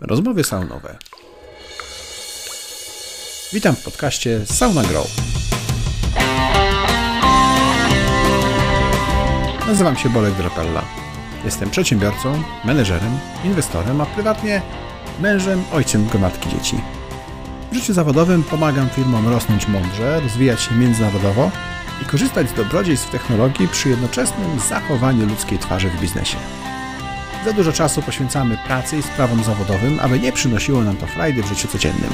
Rozmowy saunowe. Witam w podcaście Sauna Grow. Nazywam się Bolek Drapella. Jestem przedsiębiorcą, menedżerem, inwestorem, a prywatnie mężem, ojcem gromadki dzieci. W życiu zawodowym pomagam firmom rosnąć mądrze, rozwijać się międzynarodowo i korzystać z dobrodziejstw technologii przy jednoczesnym zachowaniu ludzkiej twarzy w biznesie. Za dużo czasu poświęcamy pracy i sprawom zawodowym, aby nie przynosiło nam to frajdy w życiu codziennym.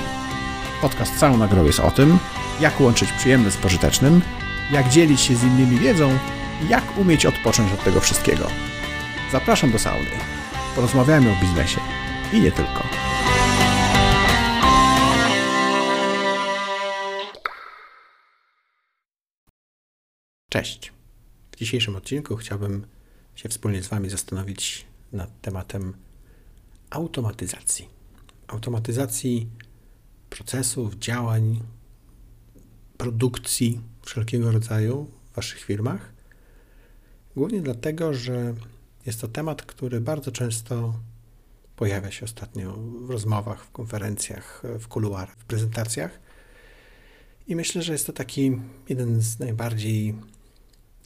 Podcast Sauna Grow jest o tym, jak łączyć przyjemne z pożytecznym, jak dzielić się z innymi wiedzą i jak umieć odpocząć od tego wszystkiego. Zapraszam do sauny. Porozmawiajmy o biznesie i nie tylko. Cześć. W dzisiejszym odcinku chciałbym się wspólnie z Wami zastanowić nad tematem automatyzacji. Automatyzacji procesów, działań, produkcji wszelkiego rodzaju w Waszych firmach. Głównie dlatego, że jest to temat, który bardzo często pojawia się ostatnio w rozmowach, w konferencjach, w kuluarach, w prezentacjach. I myślę, że jest to taki jeden z najbardziej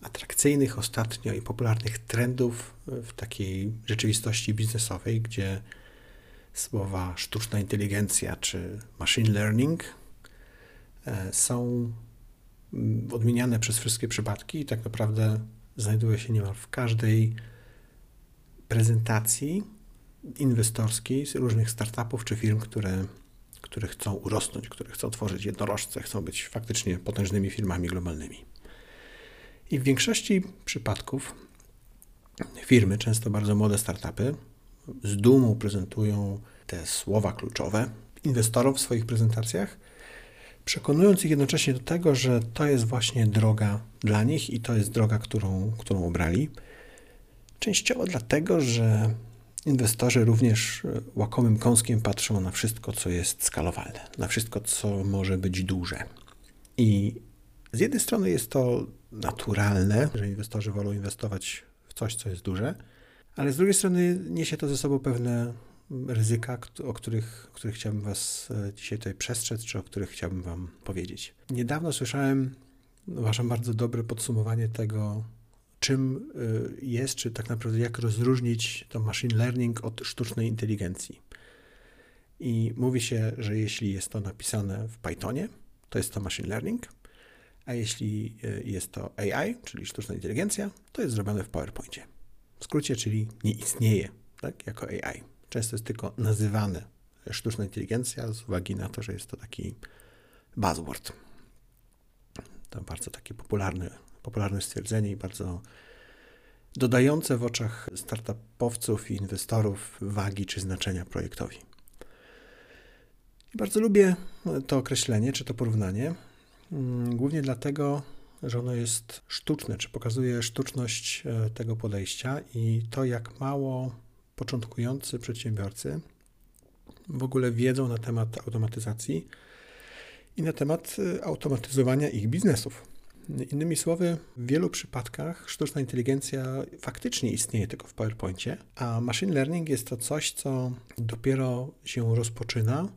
atrakcyjnych ostatnio i popularnych trendów w takiej rzeczywistości biznesowej, gdzie słowa sztuczna inteligencja czy machine learning e, są mm, odmieniane przez wszystkie przypadki i tak naprawdę znajduje się niemal w każdej prezentacji inwestorskiej z różnych startupów czy firm, które, które chcą urosnąć, które chcą tworzyć jednorożce, chcą być faktycznie potężnymi firmami globalnymi. I w większości przypadków firmy, często bardzo młode startupy, z dumą prezentują te słowa kluczowe inwestorom w swoich prezentacjach, przekonując ich jednocześnie do tego, że to jest właśnie droga dla nich i to jest droga, którą, którą obrali. Częściowo dlatego, że inwestorzy również łakomym kąskiem patrzą na wszystko, co jest skalowalne, na wszystko, co może być duże. I z jednej strony jest to naturalne, że inwestorzy wolą inwestować w coś, co jest duże, ale z drugiej strony niesie to ze sobą pewne ryzyka, o których, o których chciałbym Was e, dzisiaj tutaj przestrzec, czy o których chciałbym Wam powiedzieć. Niedawno słyszałem, uważam, bardzo dobre podsumowanie tego, czym e, jest, czy tak naprawdę jak rozróżnić to machine learning od sztucznej inteligencji. I mówi się, że jeśli jest to napisane w Pythonie, to jest to machine learning, a jeśli e, jest to AI, czyli sztuczna inteligencja, to jest zrobione w PowerPoincie. W skrócie, czyli nie istnieje tak, jako AI. Często jest tylko nazywane sztuczna inteligencja z uwagi na to, że jest to taki buzzword. To bardzo takie popularne, popularne stwierdzenie i bardzo dodające w oczach startupowców i inwestorów wagi czy znaczenia projektowi. I bardzo lubię to określenie, czy to porównanie, głównie dlatego, że ono jest sztuczne, czy pokazuje sztuczność e, tego podejścia i to, jak mało początkujący przedsiębiorcy w ogóle wiedzą na temat automatyzacji i na temat e, automatyzowania ich biznesów. Innymi słowy, w wielu przypadkach sztuczna inteligencja faktycznie istnieje tylko w PowerPoincie, a machine learning jest to coś, co dopiero się rozpoczyna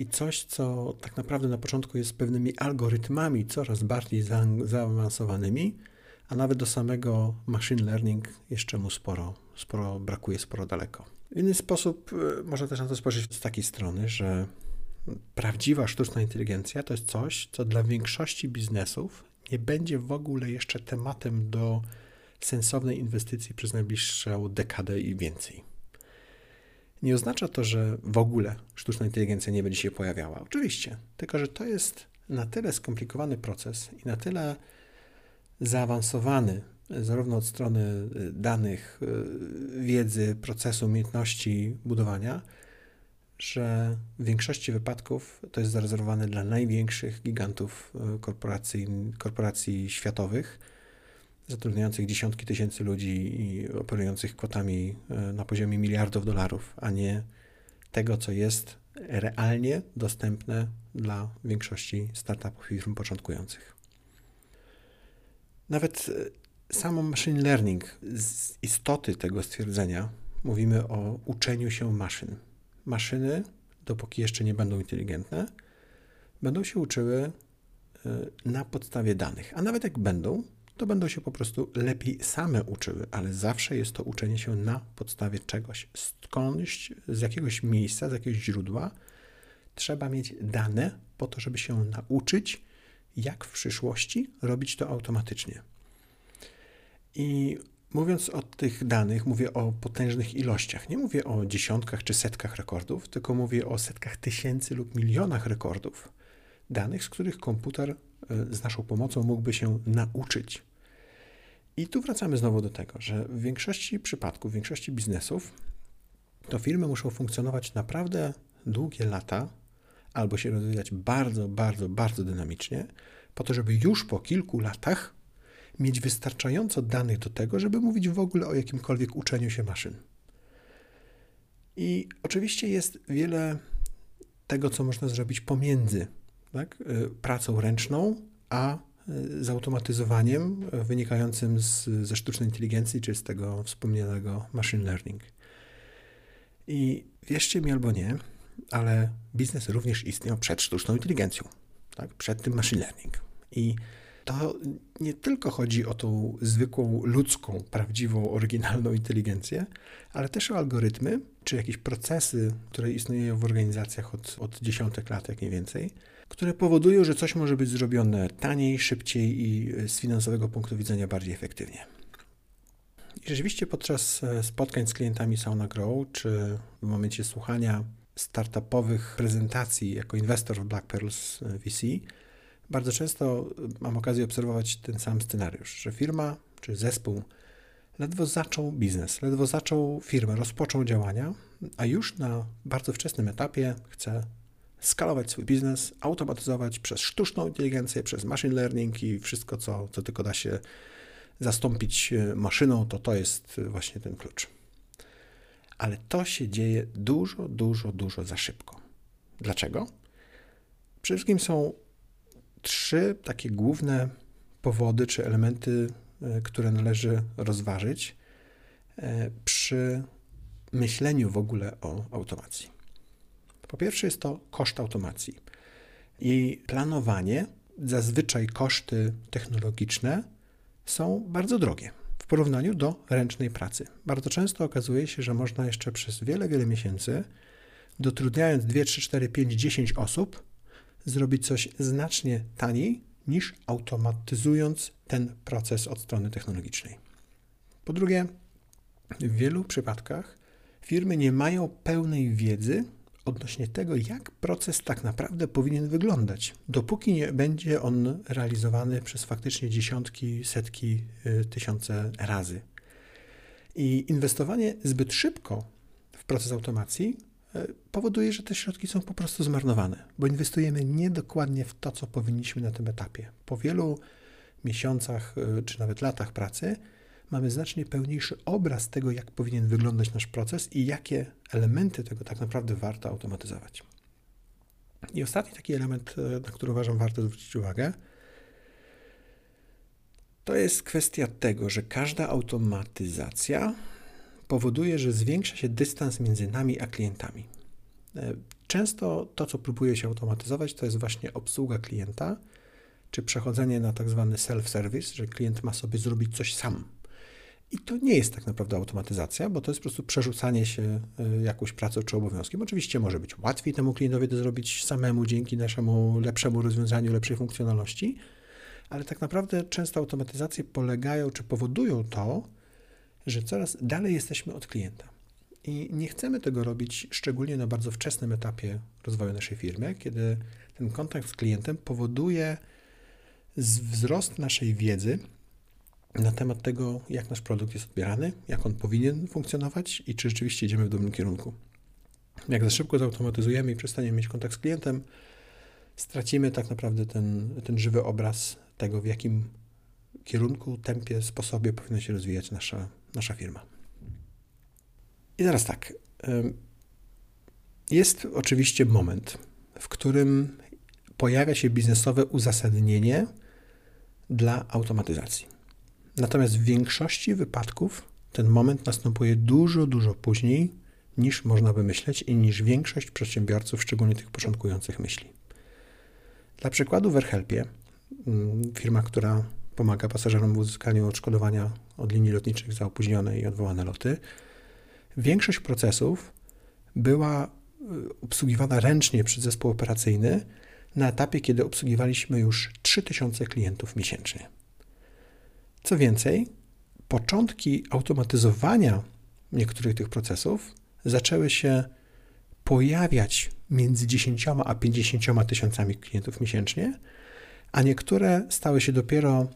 i coś, co tak naprawdę na początku jest pewnymi algorytmami coraz bardziej zaawansowanymi, a nawet do samego machine learning jeszcze mu sporo, sporo brakuje, sporo daleko. W inny sposób e, można też na to spojrzeć z takiej strony, że prawdziwa sztuczna inteligencja to jest coś, co dla większości biznesów nie będzie w ogóle jeszcze tematem do sensownej inwestycji przez najbliższą dekadę i więcej. Nie oznacza to, że w ogóle sztuczna inteligencja nie będzie się pojawiała. Oczywiście, tylko że to jest na tyle skomplikowany proces i na tyle zaawansowany, zarówno od strony y, danych, y, wiedzy, procesu, umiejętności budowania, że w większości wypadków to jest zarezerwowane dla największych gigantów y, korporacji, korporacji światowych zatrudniających dziesiątki tysięcy ludzi i operujących kwotami e, na poziomie miliardów dolarów, a nie tego, co jest realnie dostępne dla większości startupów i firm początkujących. Nawet e, samo machine learning, z istoty tego stwierdzenia, mówimy o uczeniu się maszyn. maszyny, dopóki jeszcze nie będą inteligentne, będą się uczyły y, na podstawie danych. A nawet jak będą, to będą się po prostu lepiej same uczyły, ale zawsze jest to uczenie się na podstawie czegoś, skądś, z jakiegoś miejsca, z jakiegoś źródła. Trzeba mieć dane po to, żeby się nauczyć, jak w przyszłości robić to automatycznie. I mówiąc o tych danych, mówię o potężnych ilościach. Nie mówię o dziesiątkach czy setkach rekordów, tylko mówię o setkach tysięcy lub milionach rekordów danych, z których komputer e, z naszą pomocą mógłby się nauczyć. I tu wracamy znowu do tego, że w większości przypadków, w większości biznesów, to firmy muszą funkcjonować naprawdę długie lata, albo się rozwijać bardzo, bardzo, bardzo dynamicznie, po to, żeby już po kilku latach mieć wystarczająco danych do tego, żeby mówić w ogóle o jakimkolwiek uczeniu się maszyn. I oczywiście jest wiele tego, co można zrobić pomiędzy tak, y, pracą ręczną, a zautomatyzowaniem wynikającym z, ze sztucznej inteligencji, czy z tego wspomnianego machine learning. I wierzcie mi albo nie, ale biznes również istniał przed sztuczną inteligencją, tak? przed tym machine learning. I to nie tylko chodzi o tą zwykłą ludzką, prawdziwą, oryginalną inteligencję, ale też o algorytmy, czy jakieś procesy, które istnieją w organizacjach od, od dziesiątek lat, jak nie więcej, które powodują, że coś może być zrobione taniej, szybciej i z finansowego punktu widzenia bardziej efektywnie. I rzeczywiście podczas e, spotkań z klientami Sauna Grow, czy w momencie słuchania startupowych prezentacji jako inwestor w Black Pearls e, VC, bardzo często mam okazję obserwować ten sam scenariusz, że firma czy zespół ledwo zaczął biznes, ledwo zaczął firmę, rozpoczął działania, a już na bardzo wczesnym etapie chce skalować swój biznes, automatyzować przez sztuczną inteligencję, przez machine learning i wszystko, co, co tylko da się zastąpić e, maszyną, to to jest właśnie ten klucz. Ale to się dzieje dużo, dużo, dużo za szybko. Dlaczego? Przede wszystkim są trzy takie główne powody czy elementy, e, które należy rozważyć e, przy myśleniu w ogóle o automacji. Po pierwsze jest to koszt automacji. Jej planowanie, zazwyczaj koszty technologiczne są bardzo drogie w porównaniu do ręcznej pracy. Bardzo często okazuje się, że można jeszcze przez wiele, wiele miesięcy, dotrudniając 2, 3, 4, 5, 10 osób, zrobić coś znacznie taniej niż automatyzując ten proces od strony technologicznej. Po drugie, w wielu przypadkach firmy nie mają pełnej wiedzy odnośnie tego, jak proces tak naprawdę powinien wyglądać, dopóki nie będzie on realizowany przez faktycznie dziesiątki, setki, y, tysiące razy. I inwestowanie zbyt szybko w proces automacji E, powoduje, że te środki są po prostu zmarnowane, bo inwestujemy niedokładnie w to, co powinniśmy na tym etapie. Po wielu miesiącach e, czy nawet latach pracy mamy znacznie pełniejszy obraz tego, jak powinien wyglądać nasz proces i jakie elementy tego tak naprawdę warto automatyzować. I ostatni taki element, e, na który uważam warto zwrócić uwagę, to jest kwestia tego, że każda automatyzacja powoduje, że zwiększa się dystans między nami a klientami. E, często to, co próbuje się automatyzować, to jest właśnie obsługa klienta, czy przechodzenie na tak zwany self-service, że klient ma sobie zrobić coś sam. I to nie jest tak naprawdę automatyzacja, bo to jest po prostu przerzucanie się e, jakąś pracą czy obowiązkiem. Oczywiście może być łatwiej temu klientowi to zrobić samemu dzięki naszemu lepszemu rozwiązaniu, lepszej funkcjonalności, ale tak naprawdę często automatyzacje polegają czy powodują to, że coraz dalej jesteśmy od klienta. I nie chcemy tego robić szczególnie na bardzo wczesnym etapie rozwoju naszej firmy, kiedy ten kontakt z klientem powoduje wzrost naszej wiedzy na temat tego, jak nasz produkt jest odbierany, jak on powinien funkcjonować i czy rzeczywiście idziemy w dobrym kierunku. Jak za szybko zautomatyzujemy i przestaniemy mieć kontakt z klientem, stracimy tak naprawdę ten, ten żywy obraz tego, w jakim kierunku, tempie, sposobie powinna się rozwijać nasza, nasza firma. I teraz tak. Jest oczywiście moment, w którym pojawia się biznesowe uzasadnienie dla automatyzacji. Natomiast w większości wypadków ten moment następuje dużo, dużo później niż można by myśleć i niż większość przedsiębiorców, szczególnie tych początkujących, myśli. Dla przykładu w mm, firma, która pomaga pasażerom w uzyskaniu odszkodowania od linii lotniczych za opóźnione i odwołane loty, większość procesów była y, obsługiwana ręcznie przez zespół operacyjny na etapie, kiedy obsługiwaliśmy już 3000 klientów miesięcznie. Co więcej, początki automatyzowania niektórych tych procesów zaczęły się pojawiać między 10 a 50 tysiącami klientów miesięcznie, a niektóre stały się dopiero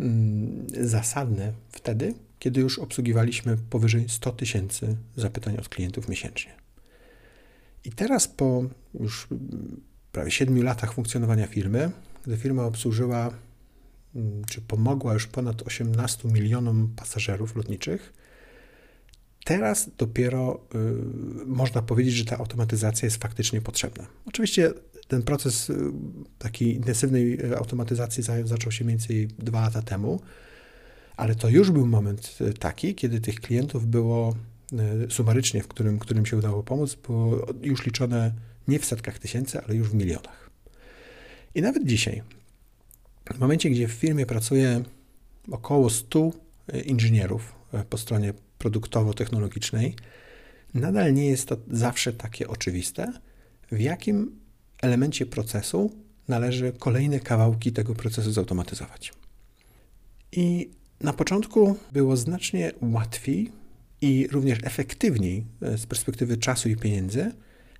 mm, zasadne wtedy, kiedy już obsługiwaliśmy powyżej 100 tysięcy zapytań od klientów miesięcznie. I teraz po już prawie 7 latach funkcjonowania firmy, gdy firma obsłużyła czy pomogła już ponad 18 milionom pasażerów lotniczych, teraz dopiero y, można powiedzieć, że ta automatyzacja jest faktycznie potrzebna. Oczywiście ten proces y, takiej intensywnej y, automatyzacji zaczął się mniej więcej dwa lata temu, ale to już był moment taki, kiedy tych klientów było sumarycznie, w którym, którym się udało pomóc, było już liczone nie w setkach tysięcy, ale już w milionach. I nawet dzisiaj, w momencie, gdzie w firmie pracuje około 100 y, inżynierów po stronie produktowo-technologicznej, nadal nie jest to zawsze takie oczywiste, w jakim elemencie procesu należy kolejne kawałki tego procesu zautomatyzować. I na początku było znacznie łatwiej i również efektywniej e, z perspektywy czasu i pieniędzy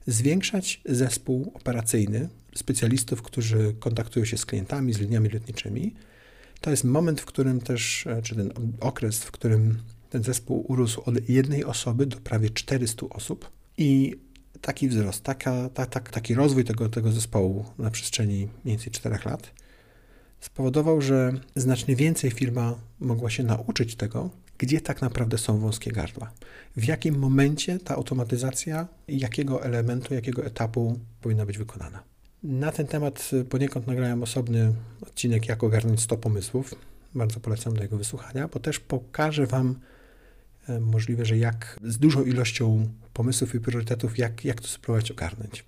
zwiększać zespół operacyjny specjalistów, którzy kontaktują się z klientami, z liniami lotniczymi. To jest moment, w którym też, e, czy ten okres, w którym ten zespół urósł od jednej osoby do prawie 400 osób i taki wzrost, taka, ta, ta, taki rozwój tego, tego zespołu na przestrzeni mniej więcej 4 lat spowodował, że znacznie więcej firma mogła się nauczyć tego, gdzie tak naprawdę są wąskie gardła. W jakim momencie ta automatyzacja, jakiego elementu, jakiego etapu powinna być wykonana. Na ten temat poniekąd nagrałem osobny odcinek, jak ogarnąć 100 pomysłów. Bardzo polecam do jego wysłuchania, bo też pokażę Wam e, możliwe, że jak z dużą ilością pomysłów i priorytetów, jak, jak to spróbować ogarnąć.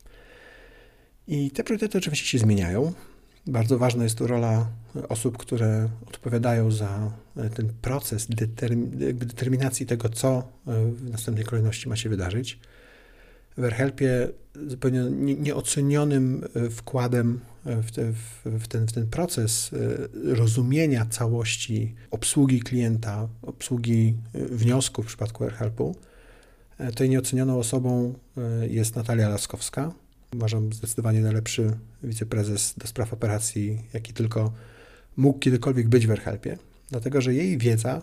I te priorytety oczywiście się zmieniają. Bardzo ważna jest tu rola osób, które odpowiadają za e, ten proces determinacji tego, co e, w następnej kolejności ma się wydarzyć. W AirHelpie zupełnie nieocenionym e, wkładem w, te, w, ten, w ten proces rozumienia całości obsługi klienta, obsługi wniosków w przypadku AirHelpu, tej nieocenioną osobą jest Natalia Laskowska, Uważam zdecydowanie najlepszy wiceprezes do spraw operacji, jaki tylko mógł kiedykolwiek być w AirHelpie, dlatego że jej wiedza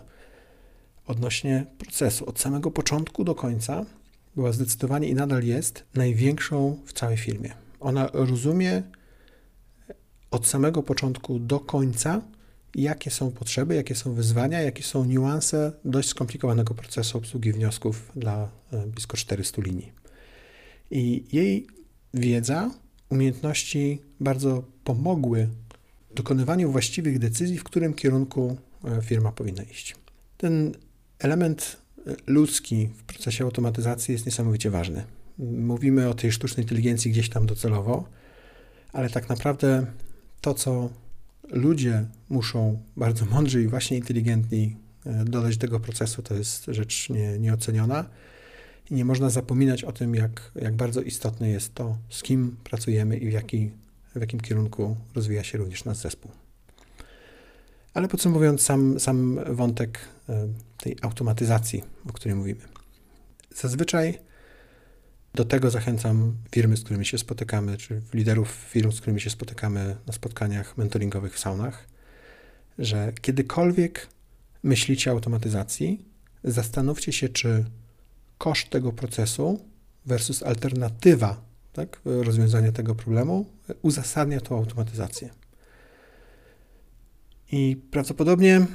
odnośnie procesu od samego początku do końca była zdecydowanie i nadal jest największą w całej firmie. Ona rozumie od samego początku do końca, jakie są potrzeby, jakie są wyzwania, jakie są niuanse dość skomplikowanego procesu obsługi wniosków dla e, blisko 400 linii. I jej wiedza, umiejętności bardzo pomogły w dokonywaniu właściwych decyzji, w którym kierunku e, firma powinna iść. Ten element ludzki w procesie automatyzacji jest niesamowicie ważny. Mówimy o tej sztucznej inteligencji gdzieś tam docelowo, ale tak naprawdę to, co ludzie muszą bardzo mądrzy i właśnie inteligentni e, dodać do tego procesu, to jest rzecz nie, nieoceniona. I nie można zapominać o tym, jak, jak bardzo istotne jest to, z kim pracujemy i w, jaki, w jakim kierunku rozwija się również nasz zespół. Ale podsumowując sam, sam wątek e, tej automatyzacji, o której mówimy. Zazwyczaj do tego zachęcam firmy, z którymi się spotykamy, czy liderów firm, z którymi się spotykamy na spotkaniach mentoringowych w saunach, że kiedykolwiek myślicie o automatyzacji, zastanówcie się, czy koszt tego procesu versus alternatywa tak, rozwiązania tego problemu uzasadnia tą automatyzację. I prawdopodobnie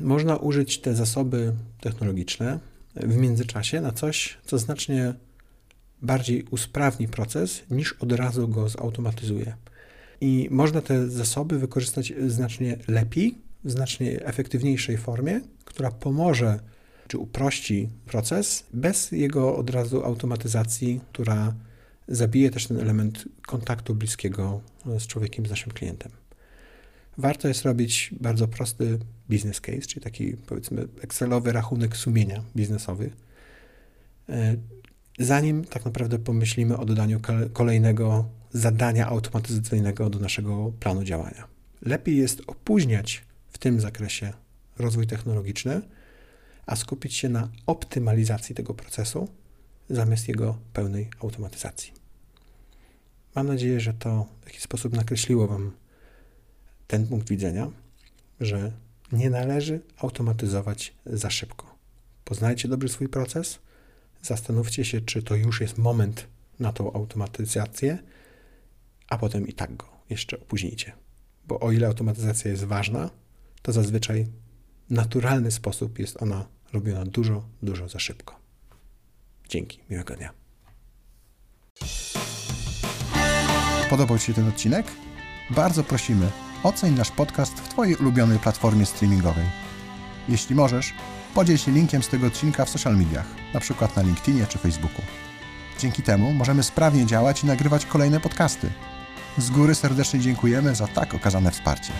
można użyć te zasoby technologiczne w międzyczasie na coś, co znacznie bardziej usprawni proces, niż od razu go zautomatyzuje. I można te zasoby wykorzystać znacznie lepiej, w znacznie efektywniejszej formie, która pomoże czy uprości proces bez jego od razu automatyzacji, która zabije też ten element kontaktu bliskiego z człowiekiem, z naszym klientem. Warto jest robić bardzo prosty business case, czyli taki powiedzmy Excelowy rachunek sumienia biznesowy, e, zanim tak naprawdę pomyślimy o dodaniu kolejnego zadania automatyzacyjnego do naszego planu działania. Lepiej jest opóźniać w tym zakresie rozwój technologiczny, a skupić się na optymalizacji tego procesu zamiast jego pełnej automatyzacji. Mam nadzieję, że to w jakiś sposób nakreśliło Wam ten punkt widzenia, że nie należy automatyzować za szybko. Poznajcie dobrze swój proces, zastanówcie się, czy to już jest moment na tą automatyzację, a potem i tak go jeszcze opóźnijcie. Bo o ile automatyzacja jest ważna, to zazwyczaj w naturalny sposób jest ona robiona dużo, dużo za szybko. Dzięki, miłego dnia. Podobał Ci się ten odcinek? Bardzo prosimy, oceń nasz podcast w Twojej ulubionej platformie streamingowej. Jeśli możesz, podziel się linkiem z tego odcinka w social mediach, np. na LinkedInie czy Facebooku. Dzięki temu możemy sprawnie działać i nagrywać kolejne podcasty. Z góry serdecznie dziękujemy za tak okazane wsparcie.